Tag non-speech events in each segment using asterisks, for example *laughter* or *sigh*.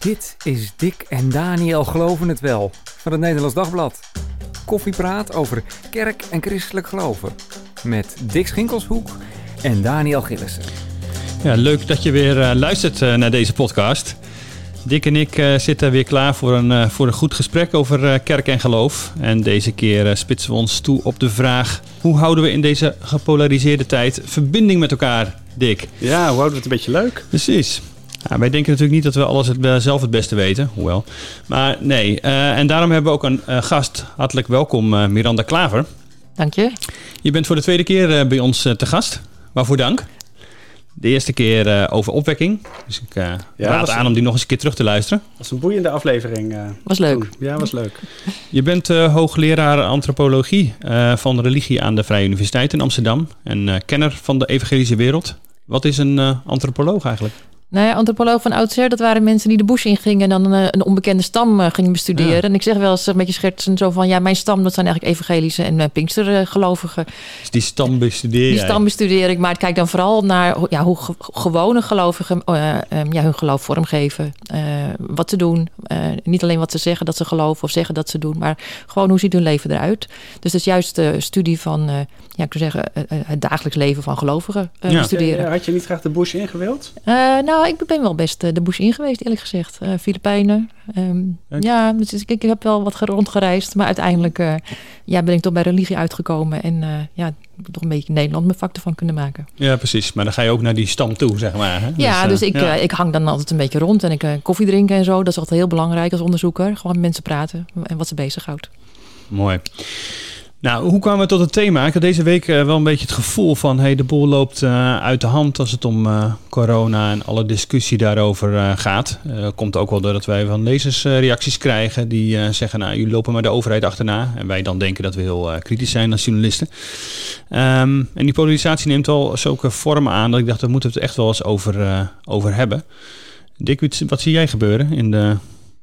Dit is Dick en Daniel Geloven het Wel van het Nederlands Dagblad. Koffiepraat over kerk en christelijk geloven. Met Dick Schinkelshoek en Daniel Gillissen. Ja, leuk dat je weer uh, luistert uh, naar deze podcast. Dick en ik uh, zitten weer klaar voor een, voor een goed gesprek over kerk en geloof. En deze keer spitsen we ons toe op de vraag: hoe houden we in deze gepolariseerde tijd verbinding met elkaar, Dick? Ja, hoe houden we het een beetje leuk? Precies. Ja, wij denken natuurlijk niet dat we alles het, zelf het beste weten, hoewel. Maar nee, uh, en daarom hebben we ook een uh, gast. Hartelijk welkom, uh, Miranda Klaver. Dank je. Je bent voor de tweede keer bij ons te gast. Waarvoor dank. De eerste keer over opwekking. Dus ik ja, raad aan om die nog eens een keer terug te luisteren. Dat was een boeiende aflevering. was leuk. Toen. Ja, was leuk. *laughs* Je bent hoogleraar antropologie van religie aan de Vrije Universiteit in Amsterdam. En kenner van de evangelische wereld. Wat is een antropoloog eigenlijk? Nou ja, antropoloog van oudsher, dat waren mensen die de bush ingingen en dan een, een onbekende stam uh, gingen bestuderen. Ja. En ik zeg wel eens een beetje schertsend zo van, ja, mijn stam, dat zijn eigenlijk evangelische en uh, pinkstergelovigen. Dus die stam bestudeer Die stam bestudeer ik, maar ik kijk dan vooral naar ja, hoe ge gewone gelovigen uh, um, ja, hun geloof vormgeven. wat ze doen. niet alleen wat ze zeggen dat ze geloven of zeggen dat ze doen, maar gewoon hoe ziet hun leven eruit. Dus dat is juist de studie van, ja, ik zou zeggen, het dagelijks leven van gelovigen ja. bestuderen. Had je niet graag de bush ingewild? nou, nou, ik ben wel best de bush in geweest, eerlijk gezegd. Uh, Filipijnen. Um, ja, dus ik, ik, heb wel wat rondgereisd. Maar uiteindelijk uh, ja, ben ik toch bij religie uitgekomen. En uh, ja, toch een beetje Nederland mijn factor van kunnen maken. Ja, precies. Maar dan ga je ook naar die stam toe, zeg maar. Hè? Ja, dus, dus ik, ja. ik hang dan altijd een beetje rond. En ik koffie drinken en zo. Dat is altijd heel belangrijk als onderzoeker. Gewoon met mensen praten en wat ze bezighoudt. Mooi. Nou, hoe kwamen we tot het thema? Ik had deze week uh, wel een beetje het gevoel van... Hey, de boel loopt uh, uit de hand als het om uh, corona en alle discussie daarover gaat. komt ook wel doordat wij van lezers reacties krijgen... die zeggen, nou, jullie lopen maar de overheid achterna. En wij dan denken dat we heel kritisch zijn als journalisten. Um, en die polarisatie neemt al zulke vormen aan... dat ik dacht, daar moeten we het echt wel eens over, over hebben. Dick, wat zie jij gebeuren in de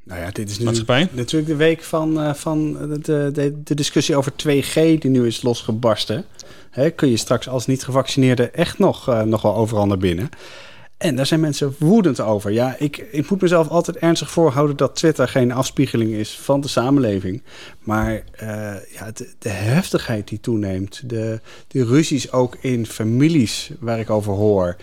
nou ja, dit is nu natuurlijk de week van, uh, van de, de, de, discussie over 2G die nu is losgebarsten. Hè, kun je straks als niet-gevaccineerde echt nog, uh, nog wel overal naar binnen? En daar zijn mensen woedend over. Ja, ik, ik moet mezelf altijd ernstig voorhouden dat Twitter geen afspiegeling is van de samenleving. Maar uh, ja, de, de, heftigheid die toeneemt, de, de ruzies ook in families waar ik over hoor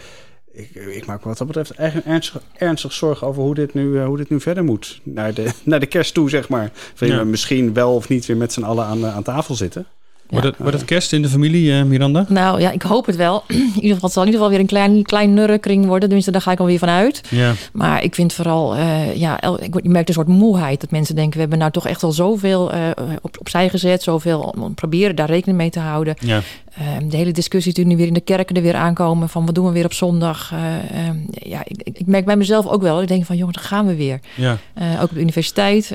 ik, ik, maak me wat dat betreft eigenlijk ernstig, ernstig zorgen over hoe dit, nu, uh, hoe dit nu verder moet. Naar de, *laughs* naar de kerst toe, zeg maar. Waarin ja. we misschien wel of niet weer met z'n allen aan, aan tafel zitten. Ja. Wordt, het, wordt het kerst in de familie, uh, Miranda? Nou ja, ik hoop het wel. *clears throat* In ieder geval, het zal in ieder geval weer een klein, klein nurrenkring worden. Tenminste, daar ga ik alweer van uit. Ja. Maar ik vind vooral, uh, ja, ik merk een soort moeheid. Dat mensen denken, we hebben nou toch echt al zoveel uh, op, opzij gezet. Zoveel proberen daar rekening mee te houden. Ja. Uh, de hele discussie die nu weer in de kerken er weer aankomen. Van wat doen we weer op zondag? Uh, uh, ja, ik, ik, merk bij mezelf ook wel. Ik denk van jongens, dan gaan we weer. Ja. ook op de universiteit.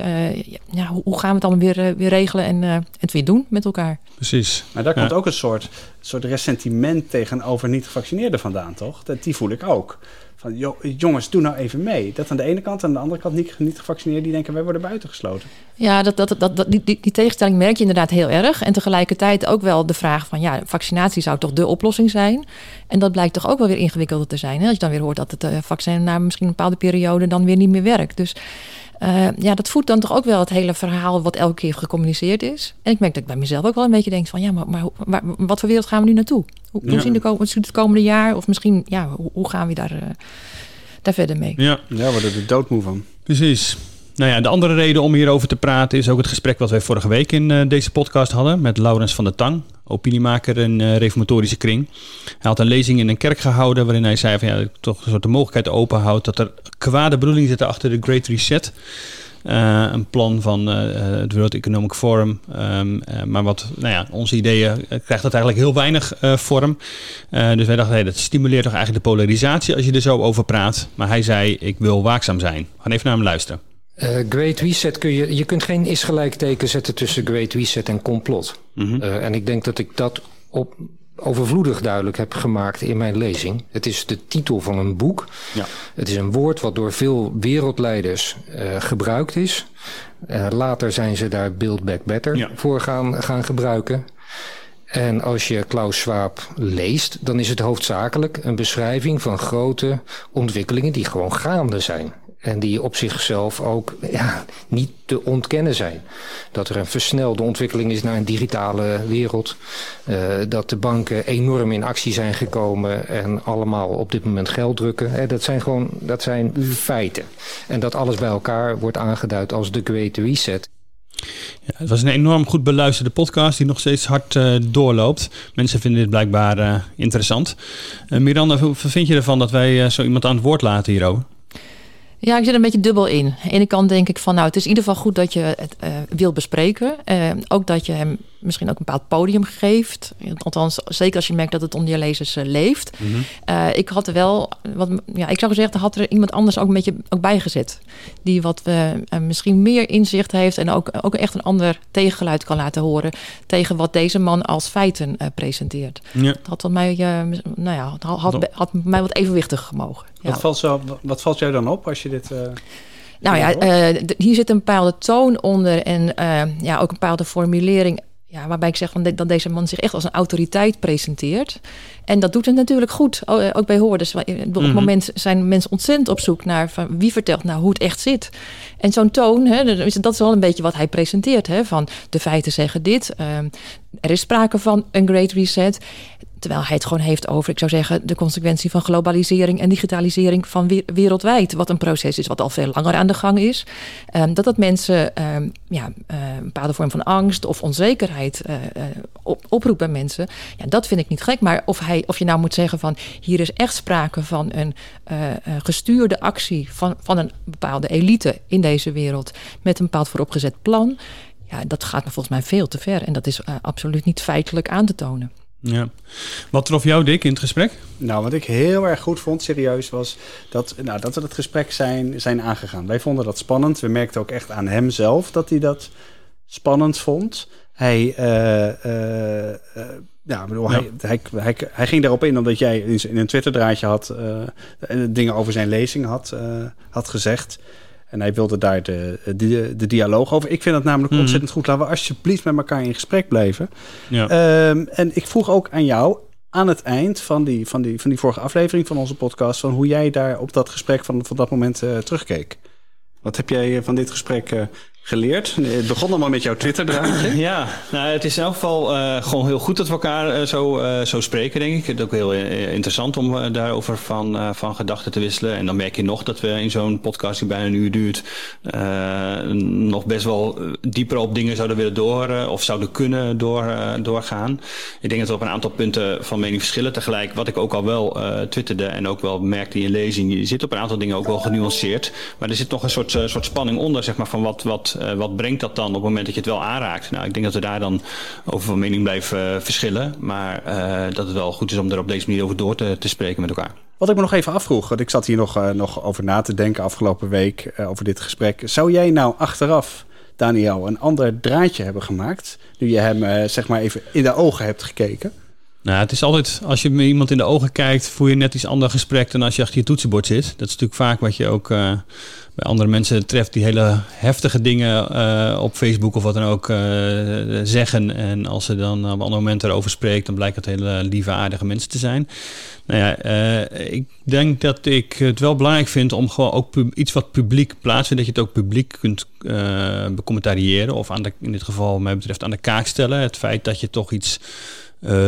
ja, hoe, hoe, gaan we het allemaal weer, weer regelen en het weer doen met elkaar? Precies. Maar daar komt ook een soort, soort ressentiment tegenover niet-gevaccineerden vandaan, toch? Dat, die voel ik ook. Van jongens, doe nou even mee. Dat aan de ene kant. En aan de andere kant niet, niet gevaccineerd. Die denken wij worden buitengesloten. Ja, dat, dat, dat, die, die, tegenstelling merk je inderdaad heel erg. En tegelijkertijd ook wel de vraag van... ja, vaccinatie zou toch de oplossing zijn? En dat blijkt toch ook wel weer ingewikkelder te zijn. Hè? Als je dan weer hoort dat het uh, vaccin... na misschien een bepaalde periode dan weer niet meer werkt. Dus... Uh, ja, dat voedt dan toch ook wel het hele verhaal wat elke keer gecommuniceerd is. En ik merk dat ik bij mezelf ook wel een beetje denk van ja, maar, maar, maar wat voor wereld gaan we nu naartoe? Hoe, ja. hoe zien de komende, het komende jaar? Of misschien, ja, hoe, hoe gaan we daar, uh, daar verder mee? Ja, ja we worden er doodmoe van. Precies. Nou ja, de andere reden om hierover te praten is ook het gesprek wat wij vorige week in uh, deze podcast hadden met Laurens van der Tang, opiniemaker in uh, reformatorische kring. Hij had een lezing in een kerk gehouden waarin hij zei van ja, toch een soort de mogelijkheid openhoudt dat er kwade bedoeling zit achter de Great Reset. Uh, een plan van uh, het World Economic Forum. Um, uh, maar wat, nou ja, onze ideeën krijgt dat eigenlijk heel weinig vorm. dus wij dachten, hey, dat stimuleert toch eigenlijk de polarisatie als je er zo over praat. Maar hij zei, ik wil waakzaam zijn. We gaan even naar hem luisteren. Great Reset kun je, je kunt geen is gelijkteken zetten tussen Great Reset en complot. Mm -hmm. en ik denk dat ik dat op overvloedig duidelijk heb gemaakt in mijn lezing. Het is de titel van een boek. Ja. Het is een woord wat door veel wereldleiders uh, gebruikt is. Uh, later zijn ze daar Build Back Better ja. voor gaan, gaan gebruiken. En als je Klaus Schwab leest, dan is het hoofdzakelijk een beschrijving van grote ontwikkelingen die gewoon gaande zijn. En die op zichzelf ook ja, niet te ontkennen zijn. Dat er een versnelde ontwikkeling is naar een digitale wereld. Uh, dat de banken enorm in actie zijn gekomen en allemaal op dit moment geld drukken. dat zijn gewoon dat zijn feiten. En dat alles bij elkaar wordt aangeduid als de Great Reset. Ja, het was een enorm goed beluisterde podcast die nog steeds hard uh, doorloopt. Mensen vinden dit blijkbaar interessant. Miranda, vind je ervan dat wij zo iemand aan het woord laten hierover? Ja, ik zit een beetje dubbel in. Aan de ene kant denk ik van, nou, het is in ieder geval goed dat je het uh, wil bespreken. Uh, ook dat je hem misschien ook een bepaald podium geeft. Althans, zeker als je merkt dat het onder je lezers uh, leeft. Mm -hmm. ik had er wel, wat, ja, ik zou zeggen, had er iemand anders ook een beetje ook bijgezet. Die wat misschien meer inzicht heeft en ook, ook echt een ander tegengeluid kan laten horen. Tegen wat deze man als feiten presenteert. Ja. Dat had, mij, nou ja, had, had, mij wat evenwichtig gemogen. Wat, ja. valt zo, wat valt jou dan op als je dit... Uh, nou ja, uh, hier zit een bepaalde toon onder en uh, ja, ook een bepaalde formulering. Ja, waarbij ik zeg van de, dat deze man zich echt als een autoriteit presenteert. En dat doet het natuurlijk goed, ook bij hoorders. Op het -hmm. moment zijn mensen ontzettend op zoek naar van wie vertelt nou hoe het echt zit. En zo'n toon, hè, dat is wel een beetje wat hij presenteert. Hè, van de feiten zeggen dit, er is sprake van een great reset. Terwijl hij het gewoon heeft over, ik zou zeggen, de consequentie van globalisering en digitalisering van wereldwijd. Wat een proces is wat al veel langer aan de gang is. Um, dat dat mensen um, ja, uh, een bepaalde vorm van angst of onzekerheid uh, uh, op, oproept bij mensen. Ja, dat vind ik niet gek. Maar of, hij, of je nou moet zeggen van hier is echt sprake van een gestuurde actie van, van een bepaalde elite in deze wereld met een bepaald vooropgezet plan. Ja, dat gaat me volgens mij veel te ver. En dat is absoluut niet feitelijk aan te tonen. Ja. Wat trof jou, Dick, in het gesprek? Nou, wat ik heel erg goed vond, serieus, was dat, nou, dat we het gesprek zijn, zijn aangegaan. Wij vonden dat spannend. We merkten ook echt aan hem zelf dat hij dat spannend vond. Hij, uh, uh, uh, ja, bedoel, ja. Hij, hij, hij, hij, ging daarop in omdat jij in een Twitter-draadje had dingen over zijn lezing had, had gezegd. En hij wilde daar de, de, de dialoog over. Ik vind dat namelijk mm. ontzettend goed. Laten we alsjeblieft met elkaar in gesprek blijven. Ja. Um, en ik vroeg ook aan jou aan het eind van die, van, die, van die vorige aflevering van onze podcast... van hoe jij daar op dat gesprek van, van dat moment uh, terugkeek. Wat heb jij van dit gesprek uh, geleerd? Het begon allemaal met jouw Twitter-draadje. *clears throat* Ja, nou, het is in elk geval uh, gewoon heel goed dat we elkaar uh, zo, zo spreken, denk ik. Het is ook heel interessant om daarover van, van gedachten te wisselen. En dan merk je nog dat we in zo'n podcast die bijna een uur duurt... nog best wel dieper op dingen zouden willen door... of zouden kunnen door, doorgaan. Ik denk dat we op een aantal punten van mening verschillen. Tegelijk, wat ik ook al wel twitterde en ook wel merkte in lezing... je zit op een aantal dingen ook wel genuanceerd. Maar er zit nog een soort, soort spanning onder, zeg maar, van wat... wat uh, wat brengt dat dan op het moment dat je het wel aanraakt? Nou, ik denk dat we daar dan over van mening blijven uh, verschillen. Maar uh, dat het wel goed is om er op deze manier over door te, te spreken met elkaar. Wat ik me nog even afvroeg, want ik zat hier nog, nog over na te denken afgelopen week over dit gesprek. Zou jij nou achteraf, Daniel, een ander draadje hebben gemaakt? Nu je hem zeg maar even in de ogen hebt gekeken? Nou, het is altijd, als je met iemand in de ogen kijkt, voel je net iets ander gesprek dan als je achter je toetsenbord zit. Dat is natuurlijk vaak wat je ook uh, andere mensen treft die hele heftige dingen uh, op Facebook of wat dan ook uh, zeggen. En als ze dan op een ander moment erover spreekt, dan blijkt het hele lieve, aardige mensen te zijn. Nou ja, ik denk dat ik het wel belangrijk vind om gewoon ook iets wat publiek plaatsen, dat je het ook publiek kunt becommentariëren of aan in dit geval, mij betreft, aan de kaak stellen. Het feit dat je toch iets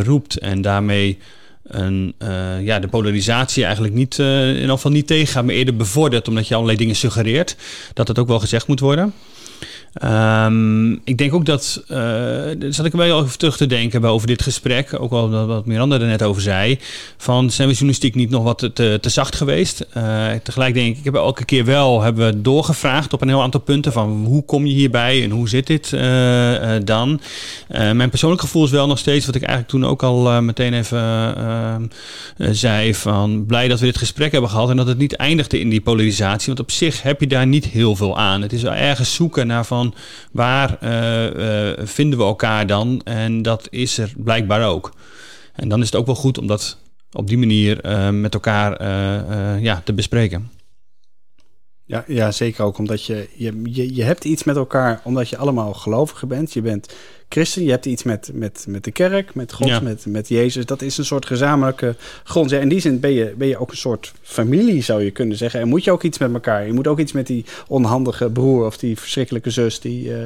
roept en daarmee een, uh, ja, de polarisatie eigenlijk niet, uh, in ieder geval niet tegengaat, maar eerder bevordert, omdat je allerlei dingen suggereert, dat het ook wel gezegd moet worden. Um, ik denk ook dat, uh, zat ik wel over terug te denken over dit gesprek, ook al wat Miranda er net over zei, van zijn we journalistiek niet nog wat te, te zacht geweest? Uh, tegelijk denk ik, ik heb elke keer wel hebben we doorgevraagd op een heel aantal punten van hoe kom je hierbij en hoe zit dit uh, dan? mijn persoonlijk gevoel is wel nog steeds, wat ik eigenlijk toen ook al meteen even zei, van blij dat we dit gesprek hebben gehad en dat het niet eindigde in die polarisatie, want op zich heb je daar niet heel veel aan. Het is ergens zoeken naar van waar uh, uh, vinden we elkaar dan? En dat is er blijkbaar ook. En dan is het ook wel goed om dat op die manier uh, met elkaar ja, te bespreken. Ja, ja, zeker ook omdat je, je, je, je hebt iets met elkaar, omdat je allemaal gelovige bent. Je bent christen, je hebt iets met, met, met de kerk, met God, met, met Jezus. Dat is een soort gezamenlijke grond. Ja, in die zin ben je, ben je ook een soort familie, zou je kunnen zeggen. En moet je ook iets met elkaar. Je moet ook iets met die onhandige broer of die verschrikkelijke zus die... Uh,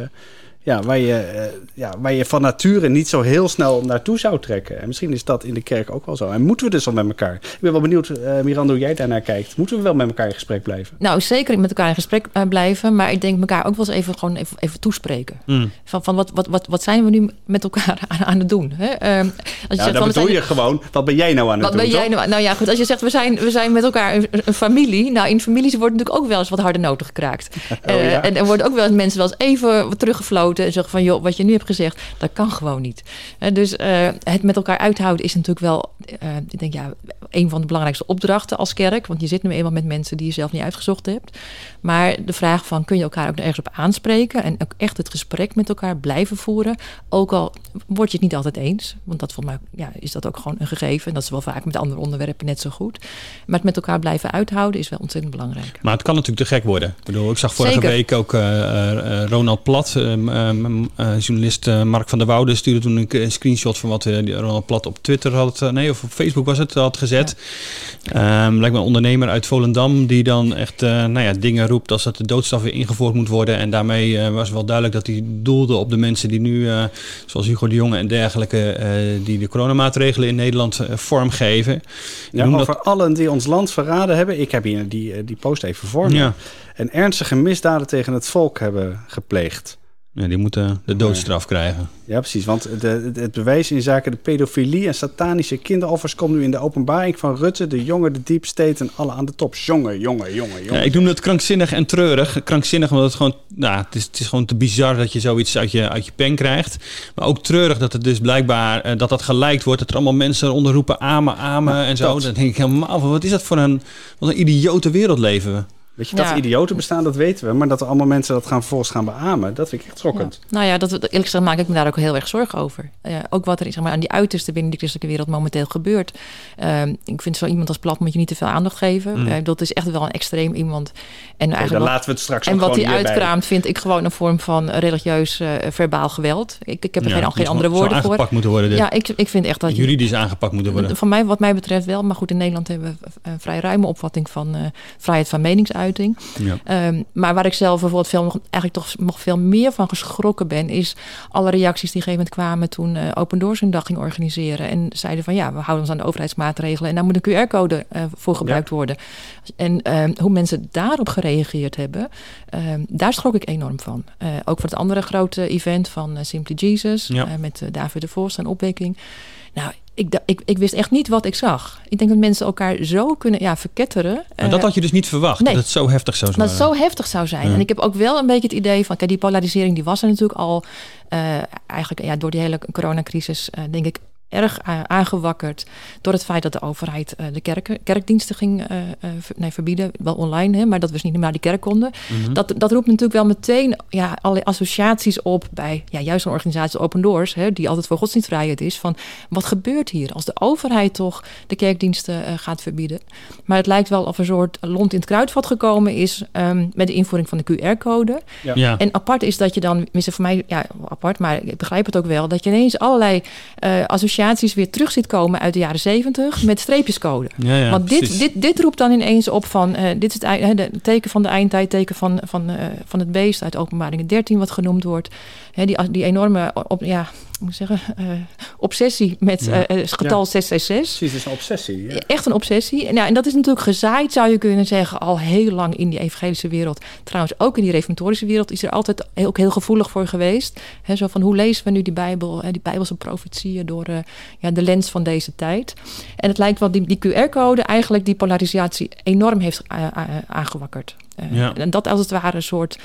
ja, waar, je, uh, ja, waar je van nature niet zo heel snel naartoe zou trekken. En misschien is dat in de kerk ook wel zo. En moeten we dus wel met elkaar? Ik ben wel benieuwd, uh, Miranda, hoe jij daarnaar kijkt. Moeten we wel met elkaar in gesprek blijven? Nou, zeker met elkaar in gesprek uh, blijven. Maar ik denk elkaar ook wel eens even, gewoon even, even toespreken. Mm. Van, van wat, wat, wat, wat zijn we nu met elkaar *laughs* aan, aan het doen? Hè? als je ja, zegt, dan bedoel je gewoon, wat ben jij nou aan het wat doen? Ben jij nou, nou ja, goed, als je zegt, we zijn, we zijn met elkaar een, een familie. Nou, in families wordt natuurlijk ook wel eens wat harde noten gekraakt. *laughs* Oh, ja. En er worden ook wel eens mensen wel eens even teruggefloten en zeggen van, joh, wat je nu hebt gezegd, dat kan gewoon niet. dus uh, het met elkaar uithouden is natuurlijk wel, uh, ik denk ja, een van de belangrijkste opdrachten als kerk. Want je zit nu eenmaal met mensen die je zelf niet uitgezocht hebt. Maar de vraag van kun je elkaar ook ergens op aanspreken en ook echt het gesprek met elkaar blijven voeren. Ook al word je het niet altijd eens, want dat volgens mij ja, is dat ook gewoon een gegeven. En dat is wel vaak met andere onderwerpen net zo goed. Maar het met elkaar blijven uithouden is wel ontzettend belangrijk. Maar het kan natuurlijk te gek worden. Ik bedoel, ik zag vorige Zeker. week ook uh, Ronald Plat, journalist Mark van der Woude, stuurde toen een screenshot van wat Ronald Plat op Twitter had, nee, of op Facebook was het, had gezet. Ja. Um, lijkt me een ondernemer uit Volendam die dan echt nou ja, dingen roept als dat de doodstraf weer ingevoerd moet worden. En daarmee was wel duidelijk dat hij doelde op de mensen die nu, zoals Hugo de Jonge en dergelijke, die de coronamaatregelen in Nederland vormgeven. Ja, over dat... allen die ons land verraden hebben. Ik heb hier die, die post even voor me. Ja. En ernstige misdaden tegen het volk hebben gepleegd. Ja, die moeten de doodstraf krijgen. Ja, precies. Want de, het bewijs in zaken de pedofilie en satanische kinderoffers komt nu in de openbaring van Rutte, de jongen, de deep state en alle aan de top. Jongen, jongen, jongen, jongen. Ja, ik noem het krankzinnig en treurig. Krankzinnig omdat het gewoon, nou, het is, het is gewoon te bizar dat je zoiets uit je, uit je pen krijgt. Maar ook treurig dat het dus blijkbaar, uh, dat dat gelijkt wordt. Dat er allemaal mensen eronder roepen amen, amen en zo. Dat. Dan denk ik helemaal van, wat is dat voor een, wat een idiote wereld leven we? Weet je, dat ja. idioten bestaan, dat weten we. Maar dat er allemaal mensen dat gaan vervolgens gaan beamen, dat vind ik echt schokkend. Ja. Nou ja, dat, eerlijk gezegd maak ik me daar ook heel erg zorgen over. Uh, ook wat er zeg maar, aan die uiterste binnen die christelijke wereld momenteel gebeurt. Uh, ik vind zo iemand als plat moet je niet te veel aandacht geven. Mm. Uh, dat is echt wel een extreem iemand. En okay, dan laten we het straks En wat hij uitkraamt, vind ik gewoon een vorm van religieus uh, verbaal geweld. Ik, ik heb er ja, geen, geen andere woorden voor. aangepakt moeten worden. Dit. Ja, ik, ik vind echt dat Juridisch je, aangepakt moeten worden. Van mij, wat mij betreft wel. Maar goed, in Nederland hebben we een vrij ruime opvatting van vrijheid van meningsuiting. Ja. Um, maar waar ik zelf bijvoorbeeld veel, eigenlijk toch nog veel meer van geschrokken ben, is alle reacties die op een gegeven moment kwamen toen uh, Open Doors een dag ging organiseren. En zeiden van ja, we houden ons aan de overheidsmaatregelen en daar moet een QR-code uh, voor gebruikt ja. worden. En um, hoe mensen daarop gereageerd hebben, um, daar schrok ik enorm van. Uh, ook voor het andere grote event van Simply Jesus ja. met David de Vos en opwekking. Nou, ik, ik, ik, wist echt niet wat ik zag. Ik denk dat mensen elkaar zo kunnen ja, verketteren. Maar dat had je dus niet verwacht, nee, dat het zo heftig zou zijn? Dat het zo heftig zou zijn. Ja. En ik heb ook wel een beetje het idee van... Kijk, die polarisering die was er natuurlijk al... Uh, eigenlijk ja, door die hele coronacrisis, uh, denk ik erg aangewakkerd door het feit dat de overheid uh, de kerken, kerkdiensten ging uh, uh, nee, verbieden. Wel online, hè, maar dat we niet meer naar die kerk konden. Mm -hmm. dat, dat roept natuurlijk wel meteen ja, allerlei associaties op bij ja, juist een organisatie Open Doors, hè, die altijd voor godsdienstvrijheid is. Van wat gebeurt hier als de overheid toch de kerkdiensten gaat verbieden? Maar het lijkt wel of een soort lont in het kruidvat gekomen is um, met de invoering van de QR-code. Ja. Ja. En apart is dat je dan, tenminste voor mij ja, apart, maar ik begrijp het ook wel, dat je ineens allerlei associaties associaties weer terug ziet komen uit de jaren zeventig met streepjescode. Ja, ja, Want dit, dit, dit roept dan ineens op van, uh, dit is het, uh, de teken van de eindtijd, teken van, van, uh, van het beest uit openbaringen 13 wat genoemd wordt. Die, die enorme, op, ja, moet zeggen, uh, obsessie met ja. uh, het getal ja. 666. Precies, het is een obsessie. Ja. Echt een obsessie. Nou, en dat is natuurlijk gezaaid, zou je kunnen zeggen, al heel lang in die evangelische wereld. Trouwens, ook in die reformatorische wereld is er altijd ook heel gevoelig voor geweest. He, zo van, hoe lezen we nu die Bijbel, he, die Bijbelse profetieën door uh, ja, de lens van deze tijd. En het lijkt wel die, die QR-code eigenlijk die polarisatie enorm heeft aangewakkerd. Ja. En dat als het ware een soort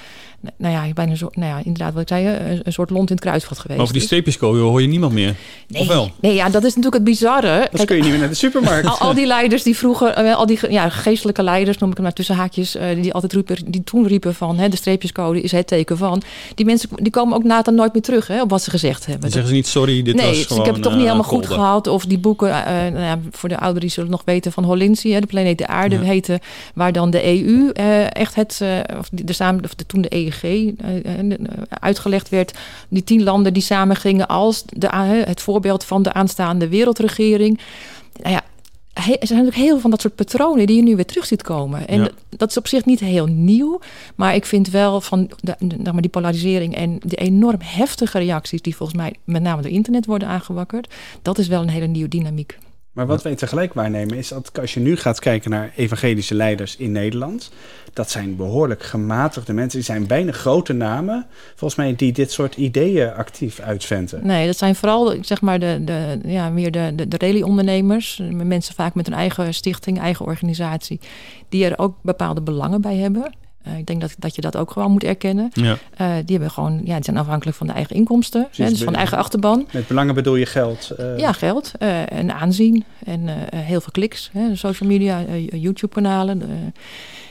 nou ja, bijna zo, nou ja, inderdaad wat ik zei, een soort lont in het kruisvat geweest. over die streepjescode hoor je niemand meer. Nee, wel? nee, ja, dat is natuurlijk het bizarre. Dat kun je niet meer naar de supermarkt. Al, al die leiders die vroeger, eh, al die ja, geestelijke leiders, noem ik hem maar tussen haakjes, uh, die altijd riepen, die toen riepen van hè, de streepjescode is het teken van. Die mensen die komen ook later nooit meer terug hè, op wat ze gezegd hebben. Dan zeggen ze niet sorry, dit nee, was gewoon, ik heb het toch niet helemaal goed gehad. Of die boeken, nou ja, voor de ouderen die zullen nog weten van Holinsi, de planeet de aarde ja. waar dan de EU echt het, of de, samen, of de, toen de EEG uitgelegd werd, die tien landen die samen gingen als de, het voorbeeld van de aanstaande wereldregering. Nou ja, er zijn natuurlijk heel veel van dat soort patronen die je nu weer terug ziet komen. En dat is op zich niet heel nieuw. Maar ik vind wel van de, de, die polarisering en de enorm heftige reacties die volgens mij met name door internet worden aangewakkerd. Dat is wel een hele nieuwe dynamiek. Maar wat wij tegelijk waarnemen is dat als je nu gaat kijken naar evangelische leiders in Nederland, dat zijn behoorlijk gematigde mensen. Die zijn bijna grote namen, volgens mij, die dit soort ideeën actief uitventen. Nee, dat zijn vooral zeg maar de, de, ja, meer de, de, de rally-ondernemers. Mensen vaak met een eigen stichting, eigen organisatie, die er ook bepaalde belangen bij hebben. Uh, ik denk dat, dat je dat ook gewoon moet erkennen. Ja. Uh, die hebben gewoon, ja, die zijn afhankelijk van de eigen inkomsten, hè, dus van de eigen achterban. Met belangen bedoel je geld? Uh... Ja, geld en aanzien en heel veel kliks. Hè, social media, YouTube-kanalen.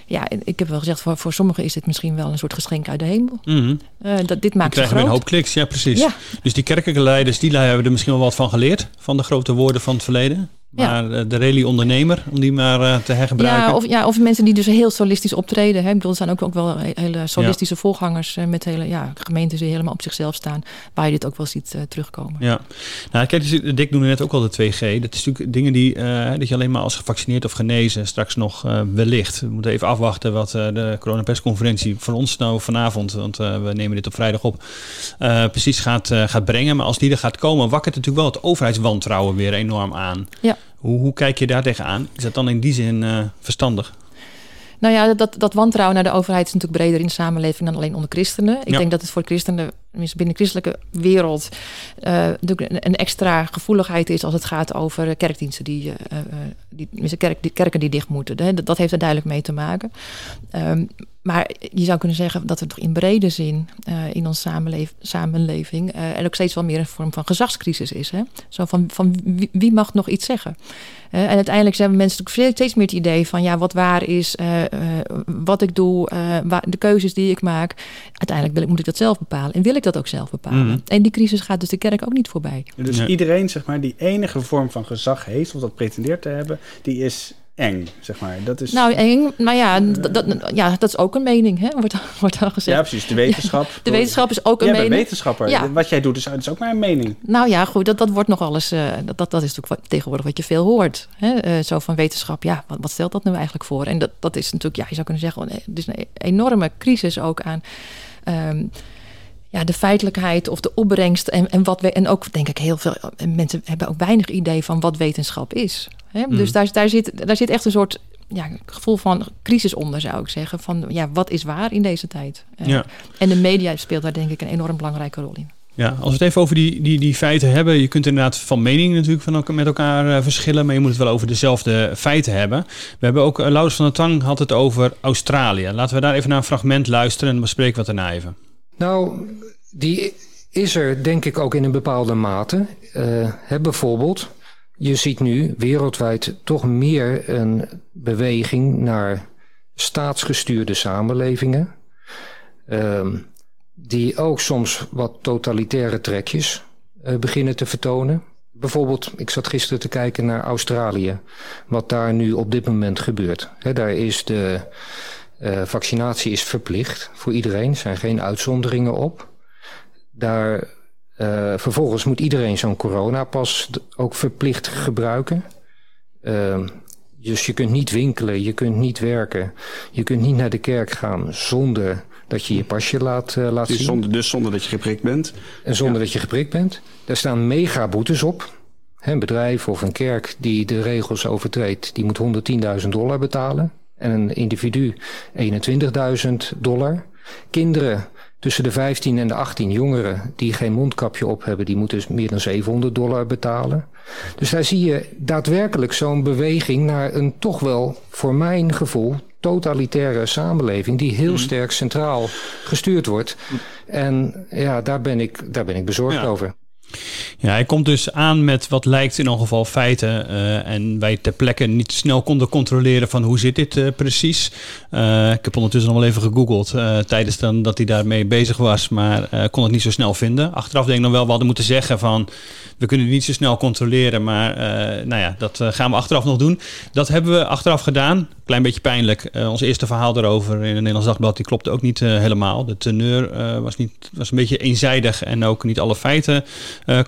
ja, ik heb wel gezegd, voor, voor sommigen is dit misschien wel een soort geschenk uit de hemel. Mm -hmm. dat, dit maakt krijgen een hoop kliks, ja precies. Ja. Dus die kerkelijke leiders, die hebben er misschien wel wat van geleerd, van de grote woorden van het verleden. Maar ja. de rally-ondernemer, om die maar uh, te hergebruiken. Ja of, ja, of mensen die dus heel solistisch optreden. Hè. Ik bedoel, er zijn ook, ook wel hele solistische ja. voorgangers uh, met hele ja, gemeentes die helemaal op zichzelf staan. Waar je dit ook wel ziet uh, terugkomen. Ja, nou kijk, dus, Dick noemde net ook al de 2G. Dat is natuurlijk dingen die dat je alleen maar als gevaccineerd of genezen straks nog wellicht. We moeten even afwachten wat de coronapersconferentie van ons nou vanavond, want we nemen dit op vrijdag op, precies gaat, gaat brengen. Maar als die er gaat komen, wakkert natuurlijk wel het overheidswantrouwen weer enorm aan. Ja. Hoe, hoe kijk je daar tegenaan? Is dat dan in die zin uh, verstandig? Nou ja, dat, dat wantrouwen naar de overheid is natuurlijk breder in de samenleving dan alleen onder christenen. Ik ja. denk dat het voor christenen, binnen de christelijke wereld, uh, een extra gevoeligheid is als het gaat over kerkdiensten die, uh, die, kerk, die kerken die dicht moeten. Dat, dat heeft er duidelijk mee te maken. Um, maar je zou kunnen zeggen dat er toch in brede zin uh, in onze samenleef, samenleving uh, er ook steeds wel meer een vorm van gezagscrisis is. Hè? Zo van, van wie, wie mag nog iets zeggen? Uh, en uiteindelijk zijn mensen natuurlijk steeds meer het idee van ja, wat waar is, wat ik doe, waar, de keuzes die ik maak. Uiteindelijk wil ik, moet ik dat zelf bepalen en wil ik dat ook zelf bepalen. Mm. En die crisis gaat dus de kerk ook niet voorbij. Dus nee. iedereen, zeg maar, die enige vorm van gezag heeft of dat pretendeert te hebben, die is eng, zeg maar. Dat is, nou, eng, maar ja, dat, ja, dat is ook een mening, hè? Wordt, wordt dan gezegd. Ja, precies. De wetenschap. *laughs* Ja, de wetenschap is ook een ja, mening. wetenschapper. Ja. Wat jij doet is, is ook maar een mening. Nou ja, goed, dat, dat wordt nog alles... Uh, dat, dat, dat is natuurlijk tegenwoordig wat je veel hoort. Hè? Uh, zo van wetenschap, ja, wat, wat stelt dat nu eigenlijk voor? En dat, dat is natuurlijk, ja, je zou kunnen zeggen... Het is een enorme crisis ook aan... Um, ja, de feitelijkheid of de opbrengst. En, en, wat we, en ook denk ik heel veel mensen hebben ook weinig idee van wat wetenschap is. Hè? Mm. Dus daar, daar, zit, daar zit echt een soort ja, gevoel van crisis onder, zou ik zeggen. Van ja, wat is waar in deze tijd? Ja. En de media speelt daar denk ik een enorm belangrijke rol in. Ja, als we het even over die, die, die feiten hebben. Je kunt inderdaad van mening natuurlijk van elkaar, met elkaar uh, verschillen. Maar je moet het wel over dezelfde feiten hebben. We hebben ook, Laurens van der Tang had het over Australië. Laten we daar even naar een fragment luisteren en dan bespreken we het daarna even. Nou, die is er denk ik ook in een bepaalde mate. Hè, bijvoorbeeld, je ziet nu wereldwijd toch meer een beweging naar staatsgestuurde samenlevingen. Uh, die ook soms wat totalitaire trekjes uh, beginnen te vertonen. Bijvoorbeeld, ik zat gisteren te kijken naar Australië. Wat daar nu op dit moment gebeurt. Daar is de uh, vaccinatie is verplicht voor iedereen. Er zijn geen uitzonderingen op. Daar, uh, vervolgens moet iedereen zo'n coronapas ook verplicht gebruiken. Uh, dus je kunt niet winkelen, je kunt niet werken, je kunt niet naar de kerk gaan zonder dat je je pasje laat, uh, laat dus zien. Zonder, dus zonder dat je geprikt bent. En zonder ja. dat je geprikt bent. Daar staan mega boetes op. Een bedrijf of een kerk die de regels overtreedt, die moet 110.000 dollar betalen. En een individu 21.000 dollar. Kinderen Tussen de 15 en de 18 jongeren die geen mondkapje op hebben, die moeten dus meer dan 700 dollar betalen. Dus daar zie je daadwerkelijk zo'n beweging naar een toch wel, voor mijn gevoel, totalitaire samenleving die heel sterk centraal gestuurd wordt. En ja, daar ben ik, daar ben ik bezorgd ja. over. Ja, hij komt dus aan met wat lijkt in ieder geval feiten. Uh, en wij ter plekke niet snel konden controleren van hoe zit dit uh, precies. Uh, ik heb ondertussen nog wel even gegoogeld tijdens dan dat hij daarmee bezig was. Maar kon het niet zo snel vinden. Achteraf denk ik nog wel, we hadden moeten zeggen van... We kunnen het niet zo snel controleren, maar nou ja, dat gaan we achteraf nog doen. Dat hebben we achteraf gedaan. Klein beetje pijnlijk. ons eerste verhaal erover in het Nederlands Dagblad, die klopte ook niet helemaal. De teneur was, niet, was een beetje eenzijdig en ook niet alle feiten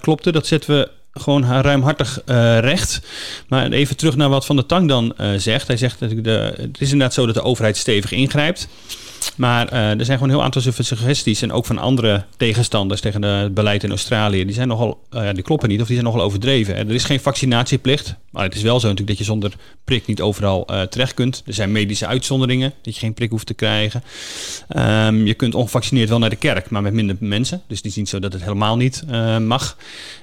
klopten. Dat zetten we gewoon ruimhartig uh, recht. Maar even terug naar wat Van der Tang dan zegt. Hij zegt dat de, het is inderdaad zo dat de overheid stevig ingrijpt. Maar uh, er zijn gewoon een heel aantal suggesties. En ook van andere tegenstanders tegen het beleid in Australië. Die, zijn nogal, uh, die kloppen niet of die zijn nogal overdreven. Er is geen vaccinatieplicht. Maar het is wel zo natuurlijk dat je zonder prik niet overal terecht kunt. Er zijn medische uitzonderingen. Dat je geen prik hoeft te krijgen. Um, je kunt ongevaccineerd wel naar de kerk. Maar met minder mensen. Dus het is niet zo dat het helemaal niet mag.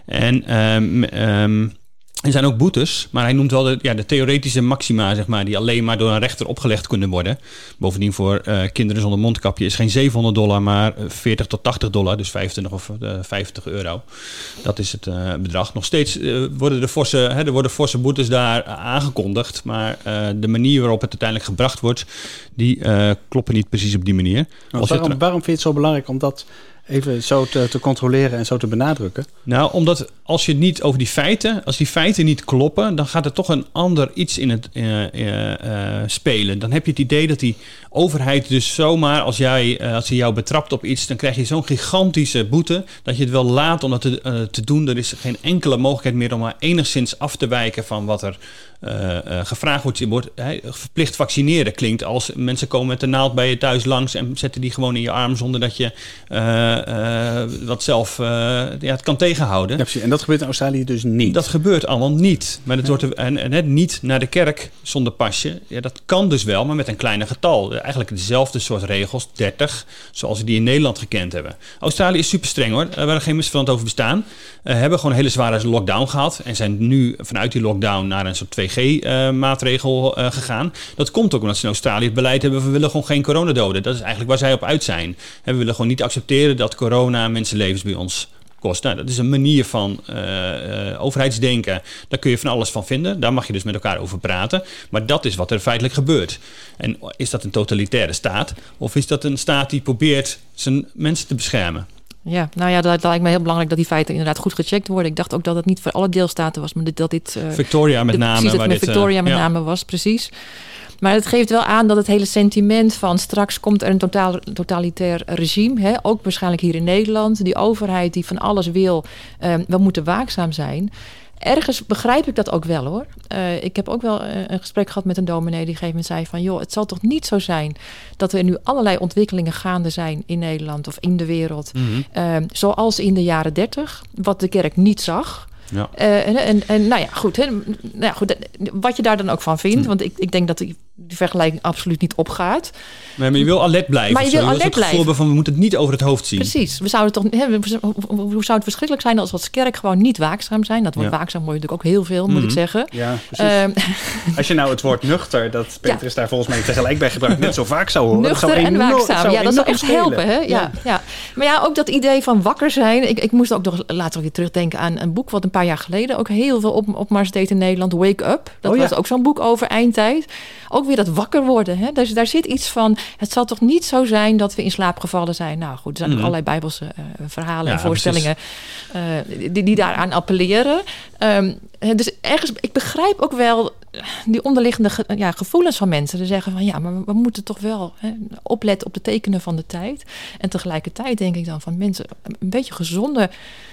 En um, er zijn ook boetes, maar hij noemt wel de, ja, de theoretische maxima, zeg maar, die alleen maar door een rechter opgelegd kunnen worden. Bovendien voor uh, kinderen zonder mondkapje is geen 700 dollar, maar 40 tot 80 dollar, dus 25 of uh, eh, 50 euro. Dat is het uh, bedrag. Nog steeds worden de forse, hè, er worden forse boetes daar aangekondigd, maar de manier waarop het uiteindelijk gebracht wordt, die kloppen niet precies op die manier. Waarom, waarom vind je het zo belangrijk om dat even zo te, te, controleren en zo te benadrukken? Nou, omdat als je niet over die feiten, als die feiten niet kloppen, dan gaat er toch een ander iets in het uh, uh, spelen. Dan heb je het idee dat die overheid dus zomaar, als, jij, als hij jou betrapt op iets, dan krijg je zo'n gigantische boete dat je het wel laat om dat te, te doen. Er is geen enkele mogelijkheid meer om maar enigszins af te wijken van wat er gevraagd wordt, wordt verplicht vaccineren klinkt als mensen komen met de naald bij je thuis langs en zetten die gewoon in je arm zonder dat je dat zelf ja, het kan tegenhouden. Ja, en dat gebeurt in Australië dus niet. Dat gebeurt allemaal niet. Maar het ja. wordt en, en het niet naar de kerk zonder pasje. Ja, dat kan dus wel, maar met een kleiner getal. Eigenlijk dezelfde soort regels, 30, zoals we die in Nederland gekend hebben. Australië is super streng hoor, waar er geen misverstand over bestaan. hebben gewoon een hele zware lockdown gehad en zijn nu vanuit die lockdown naar een soort 2 2G-maatregel uh, gegaan. Dat komt ook omdat ze in Australië het beleid hebben: we willen gewoon geen coronadoden. Dat is eigenlijk waar zij op uit zijn. En we willen gewoon niet accepteren dat corona mensenlevens bij ons kost. Nou, dat is een manier van uh, uh, overheidsdenken. Daar kun je van alles van vinden. Daar mag je dus met elkaar over praten. Maar dat is wat er feitelijk gebeurt. En is dat een totalitaire staat? Of is dat een staat die probeert zijn mensen te beschermen? Ja, nou ja, dat, lijkt me heel belangrijk dat die feiten inderdaad goed gecheckt worden. Ik dacht ook dat het niet voor alle deelstaten was, maar dat dit... Uh, Victoria met name. Precies, dat met Victoria met name was, precies. Maar het geeft wel aan dat het hele sentiment van straks komt er een totaal, totalitair regime, hè, ook waarschijnlijk hier in Nederland, die overheid die van alles wil, um, we moeten waakzaam zijn ergens begrijp ik dat ook wel hoor. Uh, ik heb ook wel uh, een gesprek gehad met een dominee die gegeven moment zei van... joh, het zal toch niet zo zijn dat er nu allerlei ontwikkelingen gaande zijn in Nederland of in de wereld... Mm -hmm. uh, zoals in de jaren dertig, wat de kerk niet zag... Ja. En, en, en, nou ja, goed, hè, nou ja, goed. Wat je daar dan ook van vindt. Hm. Want ik, ik denk dat die, die vergelijking absoluut niet opgaat. Nee, maar je wil alert blijven. Maar je wil alert blijven. van we moeten het niet over het hoofd zien. Precies. We zouden toch, hè, hoe zou het verschrikkelijk zijn als als kerk gewoon niet waakzaam zijn? Dat wordt ja. waakzaam wordt natuurlijk ook heel veel, moet mm -hmm. ik zeggen. Ja, precies. Um, *laughs* als je nou het woord nuchter, dat Peter is daar volgens mij tegelijk bij gebruikt, net zo vaak zou horen. Nuchter en waakzaam. Ja, dat zou echt helpen. Hè? Ja, ja. Maar ja, ook dat idee van wakker zijn. Ik, ik moest ook nog later weer terugdenken aan een boek wat een paar jaar geleden ook heel veel op, opmars deed in Nederland. Wake Up. Dat oh, was ook zo'n boek over eindtijd. Ook weer dat wakker worden. Hè? Dus daar zit iets van. Het zal toch niet zo zijn dat we in slaap gevallen zijn. Nou goed, er zijn mm. allerlei bijbelse uh, verhalen ja, en voorstellingen uh, die, die daaraan appelleren. Um, dus ergens, ik begrijp ook wel die onderliggende ge, ja, gevoelens van mensen. Ze zeggen van ja, maar we, we moeten toch wel hè, opletten op de tekenen van de tijd. En tegelijkertijd denk ik dan van mensen, een beetje gezonde,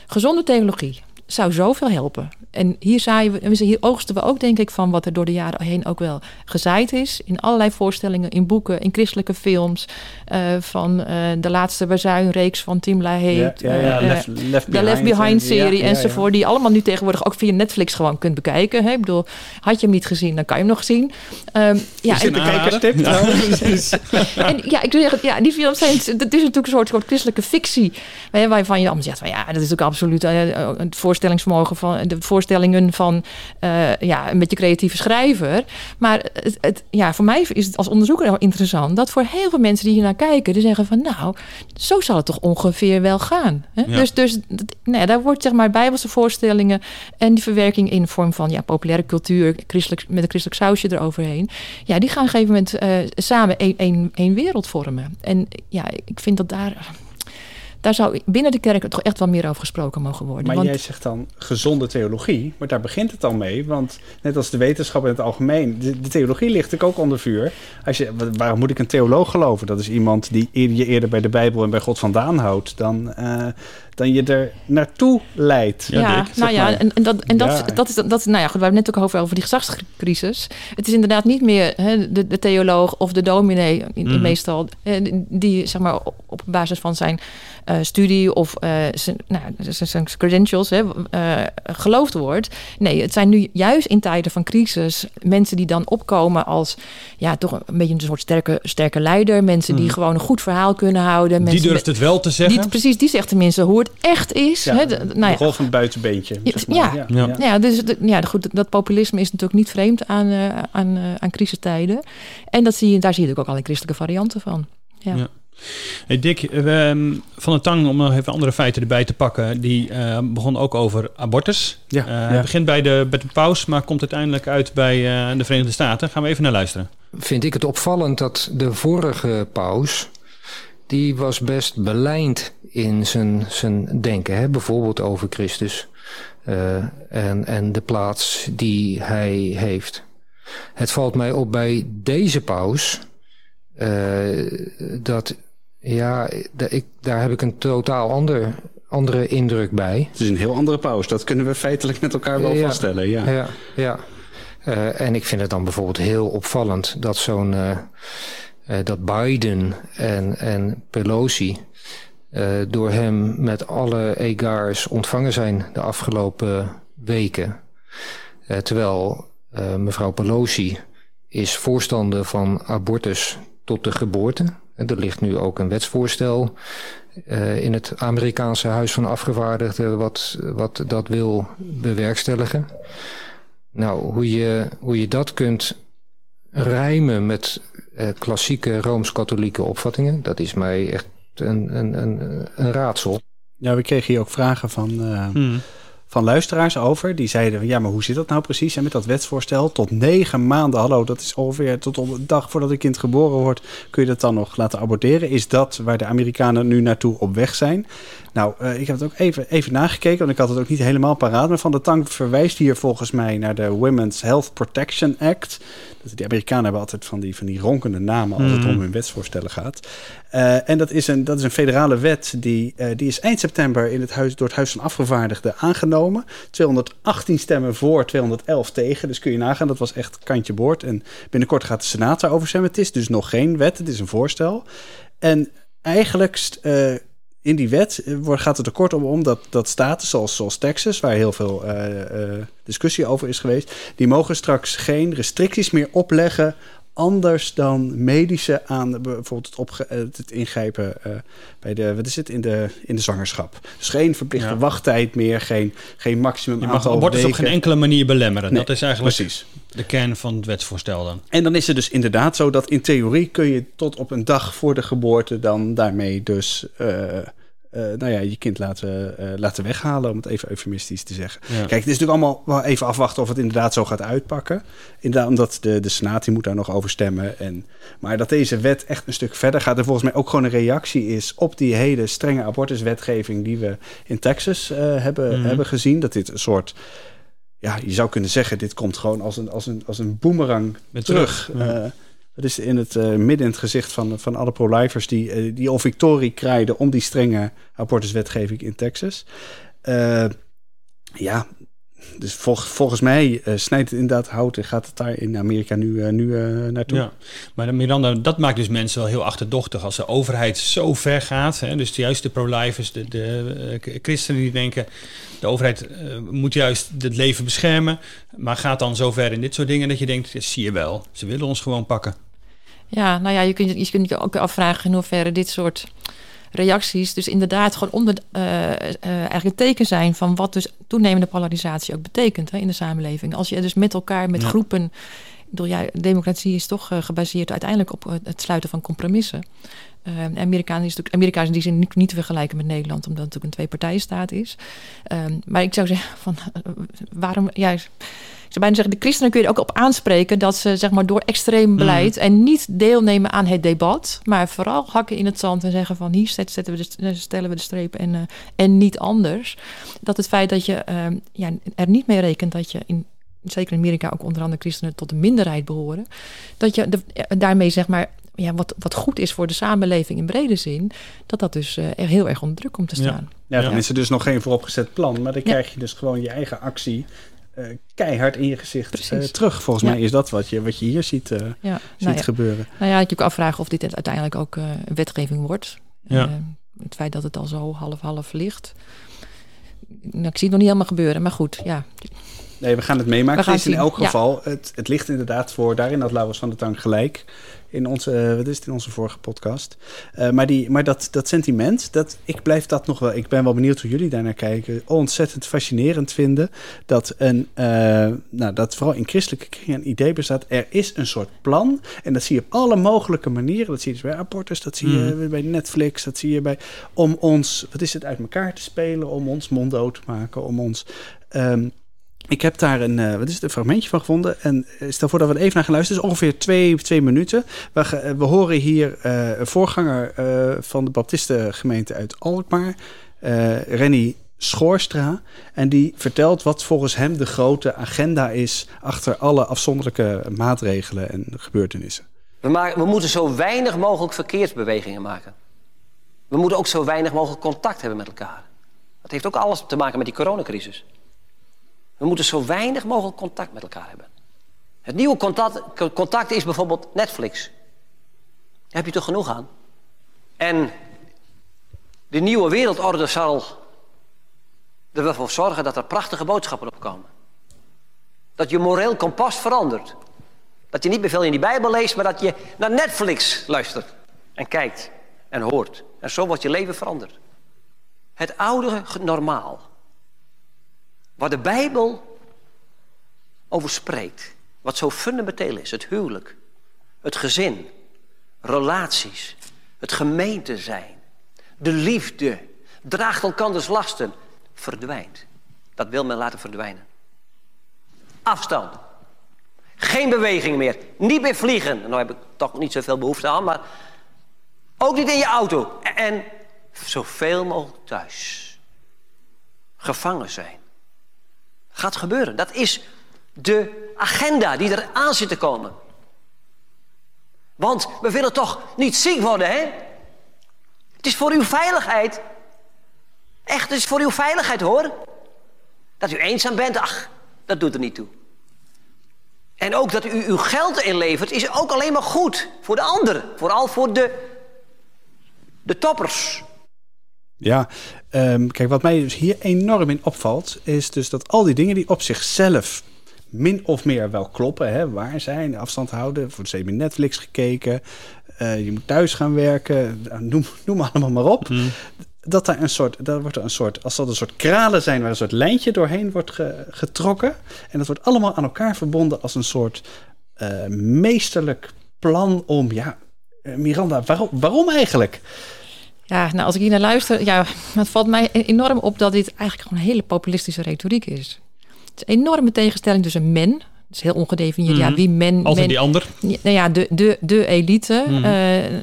gezonde theologie zou zoveel helpen. En hier, zaaien we, hier oogsten we ook, denk ik, van wat er door de jaren heen ook wel gezaaid is. In allerlei voorstellingen, in boeken, in christelijke films. Uh, van uh, de laatste bazuinreeks van Tim LaHaye. Ja, ja, ja, uh, left, left de Left Behind-serie ja, enzovoort. Die allemaal nu tegenwoordig ook via Netflix gewoon kunt bekijken. Hè? Ik bedoel, had je hem niet gezien, dan kan je hem nog zien. Um, ja, en, de kijkerstip *laughs* *laughs* en ja, ik wil zeggen, ja, die films zijn... Het is natuurlijk een soort, soort christelijke fictie. Waarvan je allemaal zegt, van, ja, dat is ook absoluut... het voorstellingsvermogen van de voorstellingen van ja, een beetje creatieve schrijver. Maar het, het, ja, voor mij is het als onderzoeker heel interessant dat voor heel veel mensen die hier naar kijken, die zeggen van nou, zo zal het toch ongeveer wel gaan. Hè? Dus, dus nou daar wordt zeg maar bijbelse voorstellingen en die verwerking in vorm van ja, populaire cultuur, christelijk, met een christelijk sausje eroverheen. Ja, die gaan op een gegeven moment uh, samen één wereld vormen. En ja, ik vind dat daar daar zou binnen de kerk toch echt wel meer over gesproken mogen worden. Maar jij zegt dan gezonde theologie, maar daar begint het dan mee. Want net als de wetenschap in het algemeen, de, theologie ligt ook onder vuur. Als je, waarom moet ik een theoloog geloven? Dat is iemand die je eerder bij de Bijbel en bij God vandaan houdt dan, uh, dan je er naartoe leidt. Ja, nou ja, en, en, dat, en dat, dat is, dat, nou ja, goed, we hebben net ook over, over die gezagscrisis. Het is inderdaad niet meer hè, de, de theoloog of de dominee, mm. meestal, die zeg maar op basis van zijn uh, studie of uh, zijn, nou, zijn credentials hè, uh, geloofd wordt. Nee, het zijn nu juist in tijden van crisis mensen die dan opkomen als ja, toch een beetje een soort sterke, sterke leider. Mensen die mm. gewoon een goed verhaal kunnen houden. Mensen die durft het wel te zeggen. Die, precies, die zegt tenminste hoe het echt is. Ja, hè, de, nou ja. van het buitenbeentje. Zeg maar. ja, ja. ja. ja. dus ja, goed, dat populisme is natuurlijk niet vreemd aan, aan, aan crisistijden. En dat zie je, daar zie je ook al in christelijke varianten van. ja. Hey Dick, ehm, Van de Tang, om nog even andere feiten erbij te pakken, die uh, begon ook over abortus. Ja, uh, ja. begint bij de, bij de paus, maar komt uiteindelijk uit bij uh, de Verenigde Staten. Gaan we even naar luisteren. Vind ik het opvallend dat de vorige paus, die was best belijnd in zijn, zijn denken. Hè? Bijvoorbeeld over Christus en, en de plaats die hij heeft. Het valt mij op bij deze paus... dat ja, ik, daar heb ik een totaal ander, andere indruk bij. Het is een heel andere pauze. Dat kunnen we feitelijk met elkaar wel vaststellen. Ja, ja. ja. Uh, en ik vind het dan bijvoorbeeld heel opvallend dat zo'n uh, dat Biden en, en Pelosi door hem met alle egars ontvangen zijn de afgelopen weken. terwijl mevrouw Pelosi is voorstander van abortus tot de geboorte. Er ligt nu ook een wetsvoorstel in het Amerikaanse Huis van Afgevaardigden wat, wat dat wil bewerkstelligen. Nou, hoe je, hoe je dat kunt rijmen met klassieke Rooms-Katholieke opvattingen, dat is mij echt een, een, een, een raadsel. Ja, we kregen hier ook vragen van uh, hmm van luisteraars over. Die zeiden, ja, maar hoe zit dat nou precies? En met dat wetsvoorstel, tot negen maanden, hallo, dat is ongeveer tot op de dag voordat een kind geboren wordt, kun je dat dan nog laten aborteren? Is dat waar de Amerikanen nu naartoe op weg zijn? Nou, uh, ik heb het ook even, even nagekeken, want ik had het ook niet helemaal paraat. Maar Van de Tank verwijst hier volgens mij naar de Women's Health Protection Act. De Amerikanen hebben altijd van die, van die ronkende namen als het mhm. om hun wetsvoorstellen gaat. Uh, en dat is, een, dat is een federale wet die, uh, die is eind september in het huis, door het Huis van Afgevaardigden aangenomen. 218 stemmen voor, 211 tegen. Dus kun je nagaan, dat was echt kantje boord. En binnenkort gaat de Senaat daarover stemmen. Het is dus nog geen wet, het is een voorstel. En eigenlijk uh, in die wet gaat het er kort om, om dat, dat staten zoals, zoals Texas, waar heel veel uh, discussie over is geweest, die mogen straks geen restricties meer opleggen anders dan medische aan bijvoorbeeld het, opge het ingrijpen uh, bij de, wat is het, in de, in de zwangerschap. Dus geen verplichte ja. wachttijd meer, geen, geen maximum Je mag abortus op geen enkele manier belemmeren. Nee, dat is eigenlijk precies. de kern van het wetsvoorstel dan. En dan is het dus inderdaad zo dat in theorie kun je tot op een dag voor de geboorte dan daarmee dus... Uh, uh, nou ja, je kind laten, uh, laten weghalen, om het even eufemistisch te zeggen. Ja. Kijk, het is natuurlijk allemaal wel even afwachten of het inderdaad zo gaat uitpakken. Inderdaad, omdat de, de Senaat die moet daar nog over stemmen. En, maar dat deze wet echt een stuk verder gaat en volgens mij ook gewoon een reactie is op die hele strenge abortuswetgeving die we in Texas uh, hebben, mm -hmm. hebben gezien. Dat dit een soort ja, je zou kunnen zeggen, dit komt gewoon als een, als een, als een boemerang terug. Ja. Dat is in het uh, midden in het gezicht van, van alle pro-lifers die, uh, die al victorie krijgen om die strenge abortuswetgeving in Texas. Uh, ja, dus vol, volgens mij snijdt het inderdaad hout en gaat het daar in Amerika nu, nu naartoe. Maar Miranda, dat maakt dus mensen wel heel achterdochtig als de overheid zo ver gaat. Hè, dus juist de pro-lifers, de, de christenen die denken... de overheid moet juist het leven beschermen... maar gaat dan zo ver in dit soort dingen dat je denkt... zie je wel, ze willen ons gewoon pakken. Ja, nou ja, je kunt je, kunt je ook afvragen in hoeverre dit soort reacties dus inderdaad gewoon onder, uh, eigenlijk een teken zijn van wat dus toenemende polarisatie ook betekent hè, in de samenleving. Als je dus met elkaar, met groepen. Bedoel, ja, democratie is toch gebaseerd uiteindelijk op het sluiten van compromissen. Uh, Amerika is natuurlijk Amerika is in die zin niet, niet te vergelijken met Nederland, omdat het natuurlijk een twee-partijenstaat is. Uh, maar ik zou zeggen, van, waarom. Ja, ik zou bijna zeggen, de christenen kun je er ook op aanspreken dat ze zeg maar, door extreem mhm. beleid en niet deelnemen aan het debat, maar vooral hakken in het zand en zeggen van hier zetten we de, stellen we de streep en, uh, en niet anders. Dat het feit dat je uh, ja, er niet mee rekent dat je in zeker in Amerika ook onder andere christenen tot de minderheid behoren, dat je de, daarmee zeg maar ja, wat, wat goed is voor de samenleving in brede zin, dat dat dus uh, er heel erg onder druk komt te staan. Ja, dan is er dus nog geen vooropgezet plan, maar dan krijg je dus gewoon je eigen actie uh, keihard in je gezicht uh, terug. Volgens mij is dat wat je, wat je hier ziet, uh, ja. ziet nou gebeuren. Nou ja, ik je ook afvragen of dit uiteindelijk ook een wetgeving wordt. het feit dat het al zo half-half ligt. Nou, ik zie het nog niet helemaal gebeuren, maar goed, ja. Nee, we gaan het meemaken. Het is in elk geval, het, het ligt inderdaad voor, daarin had Laurens van de Tank gelijk in onze, eh, wat is het, in onze vorige podcast. Uh, maar die, maar dat, dat sentiment, dat, ik blijf dat nog wel, ik ben wel benieuwd hoe jullie daarnaar kijken, ontzettend fascinerend vinden. Dat, een, uh, nou, dat vooral in christelijke kringen een idee bestaat, er is een soort plan. En dat zie je op alle mogelijke manieren. Dat zie je dus bij rapporters, dat zie je mm. bij Netflix, dat zie je bij, om ons, wat is het, uit elkaar te spelen, om ons monddood te maken, om ons... Um, ik heb daar een, uh, wat is het, een fragmentje van gevonden. En uh, stel voor dat we even naar gaan luisteren. Het is ongeveer twee, twee minuten. We, uh, we horen hier een voorganger van de Baptistengemeente uit Alkmaar, Renny Schoorstra. En die vertelt wat volgens hem de grote agenda is achter alle afzonderlijke maatregelen en gebeurtenissen. We, we moeten zo weinig mogelijk verkeersbewegingen maken. We moeten ook zo weinig mogelijk contact hebben met elkaar. Dat heeft ook alles te maken met die coronacrisis. We moeten zo weinig mogelijk contact met elkaar hebben. Het nieuwe contact, contact is bijvoorbeeld Netflix. Daar heb je toch genoeg aan? En de nieuwe wereldorde zal er wel voor zorgen dat er prachtige boodschappen op komen. Dat je moreel kompas verandert. Dat je niet meer veel in die Bijbel leest, maar dat je naar Netflix luistert. En kijkt en hoort. En zo wordt je leven veranderd. Het oude normaal. Waar de Bijbel over spreekt. Wat zo fundamenteel is. Het huwelijk. Het gezin. Relaties. Het gemeente zijn. De liefde. Draagt elkanders lasten. Verdwijnt. Dat wil men laten verdwijnen. Afstand. Geen beweging meer. Niet meer vliegen. Nou heb ik toch niet zoveel behoefte aan, maar ook niet in je auto. En zoveel mogelijk thuis. Gevangen zijn gaat gebeuren. Dat is de agenda die er aan zit te komen. Want we willen toch niet ziek worden, hè? Het is voor uw veiligheid. Echt, het is voor uw veiligheid, hoor. Dat u eenzaam bent, ach, dat doet er niet toe. En ook dat u uw geld inlevert, is ook alleen maar goed voor de ander. Vooral voor de, de toppers. Ja, um, kijk, wat mij dus hier enorm in opvalt, is dus dat al die dingen die op zichzelf min of meer wel kloppen, hè, waar zijn, afstand houden, voor de Netflix gekeken, uh, je moet thuis gaan werken, nou, noem, *laughs* noem allemaal maar op. Hmm. Dat daar een soort, dat wordt er een soort, als dat een soort kralen zijn waar een soort lijntje doorheen wordt getrokken. En dat wordt allemaal aan elkaar verbonden als een soort uh, meesterlijk plan om, ja, uh, Miranda, waarom, waarom eigenlijk? Ja, nou als ik hier naar luister, ja, het valt mij enorm op dat dit eigenlijk gewoon een hele populistische retoriek is. Het is een enorme tegenstelling tussen men, is heel ongedefinieerd. Ja, mhm. wie men. Altijd men, die ander. Nou ja, de, de, de elite. Mm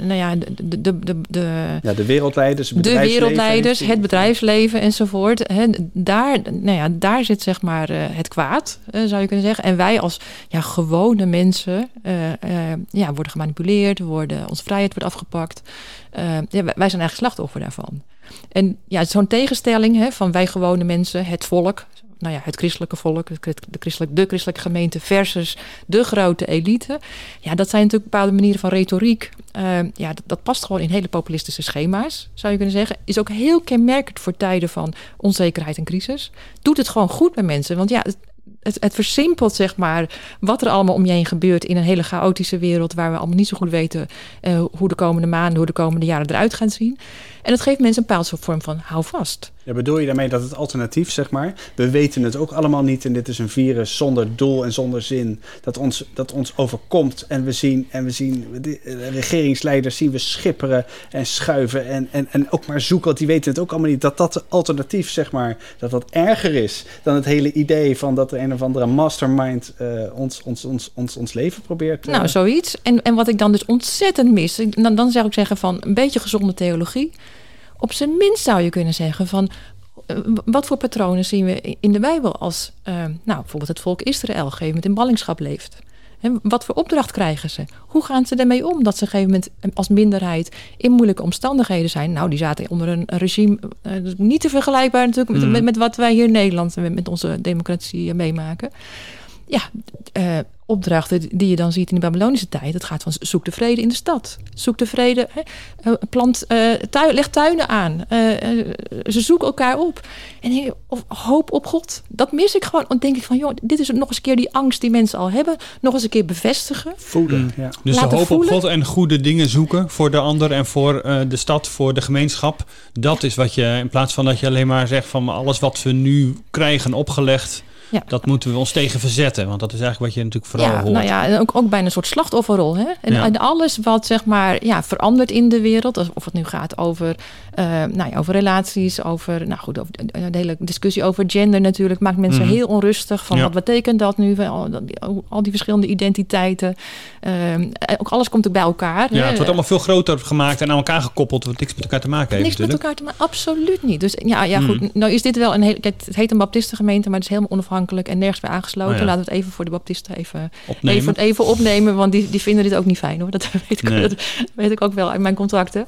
nou ja, de, de, de, de, ja, de wereldleiders. De wereldleiders, het bedrijfsleven enzovoort. He, daar, nou ja, daar zit zeg maar uh, het kwaad, uh, zou je kunnen zeggen. En wij als ja, gewone mensen ja, worden gemanipuleerd, worden, onze vrijheid wordt afgepakt. Ja, wij zijn eigenlijk slachtoffer daarvan. En ja, zo'n tegenstelling hè, van wij gewone mensen, het volk, nou ja, het christelijke volk, de christelijke, de christelijke gemeente versus de grote elite. Ja, dat zijn natuurlijk bepaalde manieren van retoriek. Uh, ja, dat, dat, past gewoon in hele populistische schema's, zou je kunnen zeggen. Is ook heel kenmerkend voor tijden van onzekerheid en crisis. Doet het gewoon goed bij mensen. Want ja, het, het versimpelt, zeg maar, wat er allemaal om je heen gebeurt in een hele chaotische wereld waar we allemaal niet zo goed weten uh, hoe de komende maanden, hoe de komende jaren eruit gaan zien. En het geeft mensen een bepaalde vorm van hou vast. Ja, bedoel je daarmee dat het alternatief, zeg maar, we weten het ook allemaal niet en dit is een virus zonder doel en zonder zin, dat ons, dat ons overkomt en we zien, en we zien de regeringsleiders zien we schipperen en schuiven en, en, en ook maar zoeken, want die weten het ook allemaal niet, dat dat alternatief, zeg maar, dat dat erger is dan het hele idee van dat er een of andere mastermind uh, ons, ons, ons, ons, ons leven probeert. Uh... Nou, zoiets. En, en wat ik dan dus ontzettend mis, dan, dan zou ik zeggen van een beetje gezonde theologie op zijn minst zou je kunnen zeggen van eh, wat voor patronen zien we in de Bijbel als uh, nou, bijvoorbeeld het volk Israël gegeven met in ballingschap leeft? En wat voor opdracht krijgen ze? Hoe gaan ze ermee om dat ze op een gegeven moment eh, als minderheid in moeilijke omstandigheden zijn? Nou, die zaten onder een regime uh, niet te vergelijkbaar natuurlijk met, mm. met, wat wij hier in Nederland met, met onze democratie meemaken. Ja, uh, opdrachten die je dan ziet in de Babylonische tijd. Het gaat van zoek de vrede in de stad. Zoek de vrede, hè, eh, plant, uh, tuin, leg tuinen aan. Uh, ze zoeken elkaar op. En of hoop op God. Dat mis ik gewoon. Dan denk ik van, joh, dit is nog eens een keer die angst die mensen al hebben. Nog eens een keer bevestigen. Voelen. Mm. Ja. Dus de hoop op God en goede dingen zoeken voor de ander en voor de stad, voor de gemeenschap. Dat is wat je, in plaats van dat je alleen maar zegt van alles wat we nu krijgen opgelegd ja. Dat moeten we ons tegen verzetten. Want dat is eigenlijk wat je natuurlijk vooral ja, hoort. Nou ja, en ook, ook bijna een soort slachtofferrol. Hè? En, alles wat zeg maar ja, verandert in de wereld. Of het nu gaat over, uh, nou ja, over relaties. Over, nou goed, over de, hele discussie over gender natuurlijk. Maakt mensen mhm. heel onrustig. Van wat betekent dat nu? Al, al die verschillende identiteiten. Uh, ook alles komt ook bij elkaar. Ja, het wordt allemaal veel groter gemaakt en aan elkaar gekoppeld. Wat niks met elkaar te maken heeft. Niks met elkaar te maken, absoluut niet. Dus ja, ja goed. Mhm. Nou is dit wel een hele... Het heet een baptistengemeente, maar het is helemaal onafhankelijk en nergens bij aangesloten. Oh Laten we het even voor de baptisten even opnemen, even, even opnemen want die, die vinden dit ook niet fijn hoor. Dat *laughs* weet ik, dat weet ik ook wel uit mijn contracten.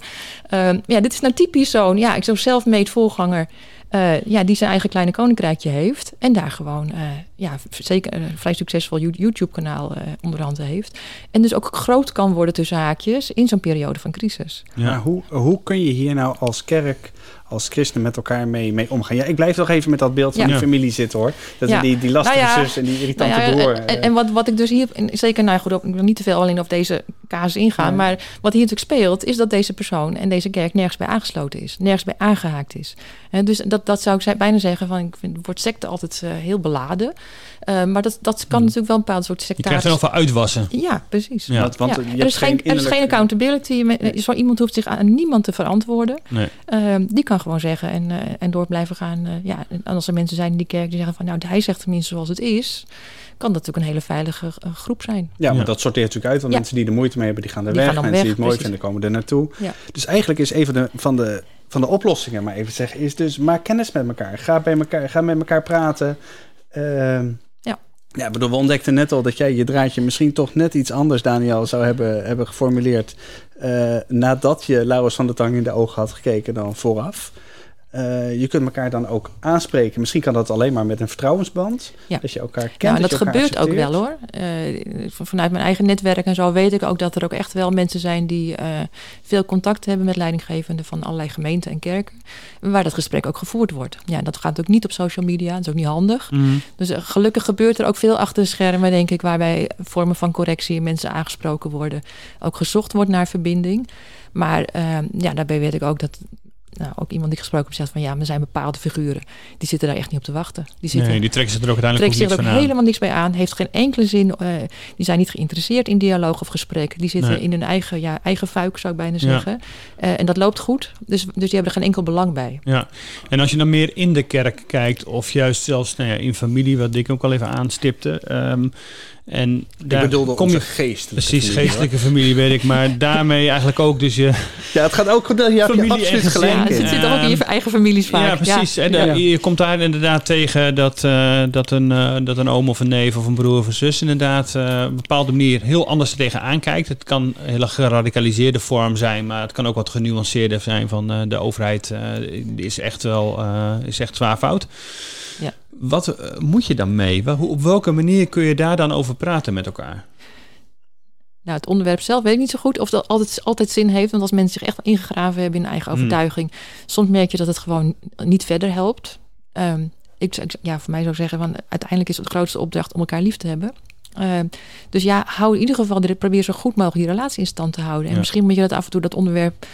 Uh, ja, dit is nou typisch zo'n, ja, ik zo'n zelfmeet voorganger. Uh, ja, die zijn eigen kleine koninkrijkje heeft. En daar gewoon, uh, ja, zeker een vrij succesvol YouTube-kanaal uh, onderhand heeft. En dus ook groot kan worden tussen haakjes in zo'n periode van crisis. Ja, hoe, hoe kun je hier nou als kerk als christenen met elkaar mee, mee omgaan. Ja, ik blijf nog even met dat beeld van ja. die familie zitten hoor. Dat ja. die, die lastige nou zus en die irritante nou broer. En, en, wat, wat ik dus hier, zeker nou goed, ik wil niet te veel alleen op deze casus ingaan, maar wat hier natuurlijk speelt, is dat deze persoon en deze kerk nergens bij aangesloten is, nergens bij aangehaakt is. En dus dat, dat zou ik bijna zeggen van, ik vind het woord secte altijd uh, heel beladen. Uh, maar dat, dat kan hmm. natuurlijk wel een bepaald soort sectaris... Je krijgt er wel van uitwassen. Ja, precies. Ja. Want, want er, is geen, er is geen accountability. Nee. Zo iemand hoeft zich aan niemand te verantwoorden. Nee. Uh, die kan gewoon zeggen en, uh, en door blijven gaan. ja, en als er mensen zijn in die kerk die zeggen van... nou, hij zegt tenminste zoals het is kan dat natuurlijk een hele veilige groep zijn. Ja, maar dat sorteert natuurlijk uit. Want mensen die er moeite mee hebben, die gaan er weg. Mensen die het mooi vinden, komen er naartoe. Ja. Dus eigenlijk is even de, van, de, van de oplossingen, maar even zeggen, is dus maak kennis met elkaar. Ga, bij elkaar, ga met elkaar praten. Uh, ja, bedoel, we ontdekten net al dat jij je draadje misschien toch net iets anders, Daniel, zou hebben, hebben geformuleerd. Uh, nadat je Laurens van der Tang in de ogen had gekeken dan vooraf. Uh, je kunt elkaar dan ook aanspreken. Misschien kan dat alleen maar met een vertrouwensband. Ja. Dat je elkaar kent. Ja, en dat, gebeurt ook wel hoor. Uh, vanuit mijn eigen netwerk en zo weet ik ook dat er ook echt wel mensen zijn die uh, veel contact hebben met leidinggevenden van allerlei gemeenten en kerken. Waar dat gesprek ook gevoerd wordt. Ja, dat gaat ook niet op social media. Dat is ook niet handig. Mm. Dus gelukkig gebeurt er ook veel achter de schermen, denk ik, waarbij vormen van correctie mensen aangesproken worden. Ook gezocht wordt naar verbinding. Maar ja, daarbij weet ik ook dat nou, ook iemand die gesproken heeft, zegt van ja, er zijn bepaalde figuren. Die zitten daar echt niet op te wachten. Die, zitten, nee, die trekken zich er ook uiteindelijk trekken zich er ook helemaal niks bij aan. Heeft geen enkele zin. Uh, die zijn niet geïnteresseerd in dialoog of gesprek. Die zitten in hun eigen, ja, eigen fuik, zou ik bijna zeggen. Uh, en dat loopt goed. Dus, dus die hebben er geen enkel belang bij. Ja, en als je dan meer in de kerk kijkt, of juist zelfs nou ja, in familie, wat ik ook al even aanstipte. Um, en daar ik bedoelde kom je geestelijke Precies, familie, geestelijke familie weet ik. Maar *laughs* daarmee eigenlijk ook dus je... Ja, het gaat ook... Ja, je familie je absoluut gelijk Het zit ook in je eigen families vaak. Ja, precies. En ja. je komt daar inderdaad tegen dat, uh, dat, een, uh, dat een oom of een neef of een broer of een zus inderdaad uh, op een bepaalde manier heel anders er tegenaan kijkt. Het kan een hele geradicaliseerde vorm zijn, maar het kan ook wat genuanceerder zijn van de overheid is echt wel is echt zwaar fout. Ja. Wat eh, moet je dan mee? Op welke manier kun je daar dan over praten met elkaar? Nou, het onderwerp zelf weet ik niet zo goed of dat altijd, altijd zin heeft. Want als mensen zich echt ingegraven hebben in eigen hmm. overtuiging, soms merk je dat het gewoon niet verder helpt. Um, ik, ja, voor mij zou ik zeggen, van, uiteindelijk is het de grootste opdracht om elkaar lief te hebben. Eh, dus ja, hou in ieder geval, probeer zo goed mogelijk die relatie in stand te houden. En Ja. misschien moet je dat af en toe, dat onderwerp,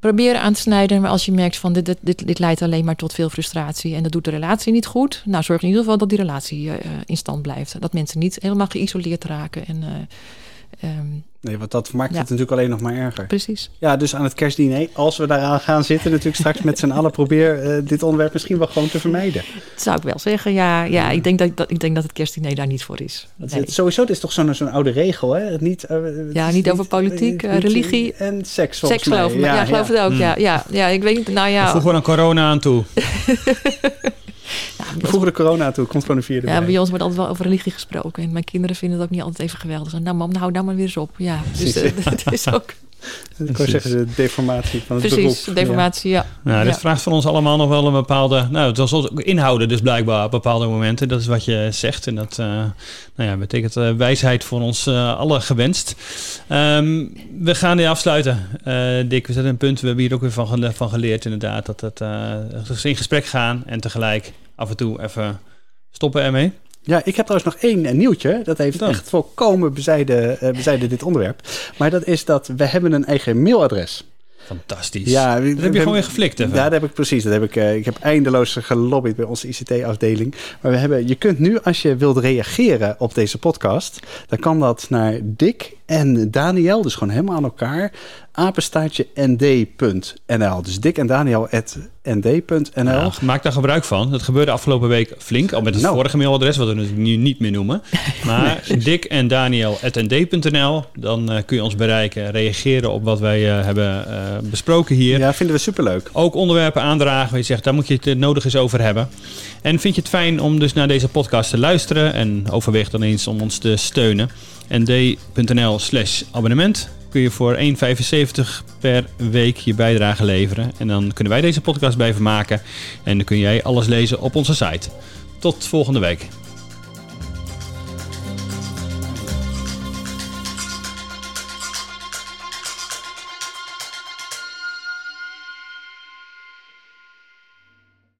proberen aan te snijden. Maar als je merkt van dit, dit, dit, leidt alleen maar tot veel frustratie en dat doet de relatie niet goed. Nou, zorg in ieder geval dat die relatie eh, in stand blijft. Dat mensen niet helemaal geïsoleerd raken. En, eh, ehm, Nee, want dat maakt Ja. het natuurlijk alleen nog maar erger. precies. Ja, dus aan het kerstdiner, als we daaraan gaan zitten, natuurlijk *laughs* straks met z'n allen, probeer eh, dit onderwerp misschien wel gewoon te vermijden. Dat zou ik wel zeggen. Ja, ja ik, denk dat, dat, ik denk dat het kerstdiner daar niet voor is. Dat is het- sowieso, het is toch zo'n zo'n oude regel, hè? Het Niet, eh, Ja, niet over politiek, eh, religie. En seks, volgens Seks geloof mij. ik. Ja, geloof het ook. Ja, ja, ja, ik weet niet. Nou ja, voegen we aan corona aan toe. *laughs* We voegen de corona toe, komt gewoon een vierde ja, bij. bij ons wordt altijd wel over religie gesproken. En mijn kinderen vinden het ook niet altijd even geweldig. Nou mam, hou nou maar weer eens op. Ja, dus *laughs* eh, *laughs* dat is ook Ik wou zeggen, de deformatie van het precies beroep. deformatie. Ja. Nou, dit Ja. vraagt van ons allemaal nog wel een bepaalde... Nou, het was ook inhouden dus blijkbaar op bepaalde momenten. Dat is wat je zegt. En dat eh, nou ja, betekent eh, wijsheid voor ons eh allen gewenst. Ehm, we gaan dit afsluiten. Eh, Dick, we zetten een punt. We hebben hier ook weer van, van geleerd inderdaad. Dat het in gesprek gaan en tegelijk af en toe even stoppen ermee. Ja, ik heb trouwens nog één eh, nieuwtje. Dat heeft Dan. echt volkomen bezijde, eh, bezijde dit onderwerp. Maar dat is dat we hebben een eigen mailadres. Fantastisch. Ja, dat heb je gewoon weer geflikt even. Ja, dat heb ik precies. Dat heb ik, eh, ik heb eindeloos gelobbyd bij onze ICT-afdeling. Maar we hebben, je kunt nu, als je wilt reageren op deze podcast, dan kan dat naar Dick en Daniel, dus gewoon helemaal aan elkaar, apenstaartje nd.nl. Dus Dick en Daniel at nd.nl. Maak daar gebruik van. Dat gebeurde afgelopen week flink. Al met het Nou. vorige mailadres, wat we natuurlijk nu niet meer noemen. *laughs* Maar Dick en Daniel.nd.nl. Dan eh, kun je ons bereiken. Reageren op wat wij eh, hebben eh, besproken hier. Ja, vinden we superleuk. Ook onderwerpen aandragen waar je zegt, daar moet je het nodig eens over hebben. En vind je het fijn om dus naar deze podcast te luisteren? En overweeg dan eens om ons te steunen. nd.nl slash abonnement kun je voor 1,75 per week je bijdrage leveren. En dan kunnen wij deze podcast blijven maken. En dan kun jij alles lezen op onze site. Tot volgende week.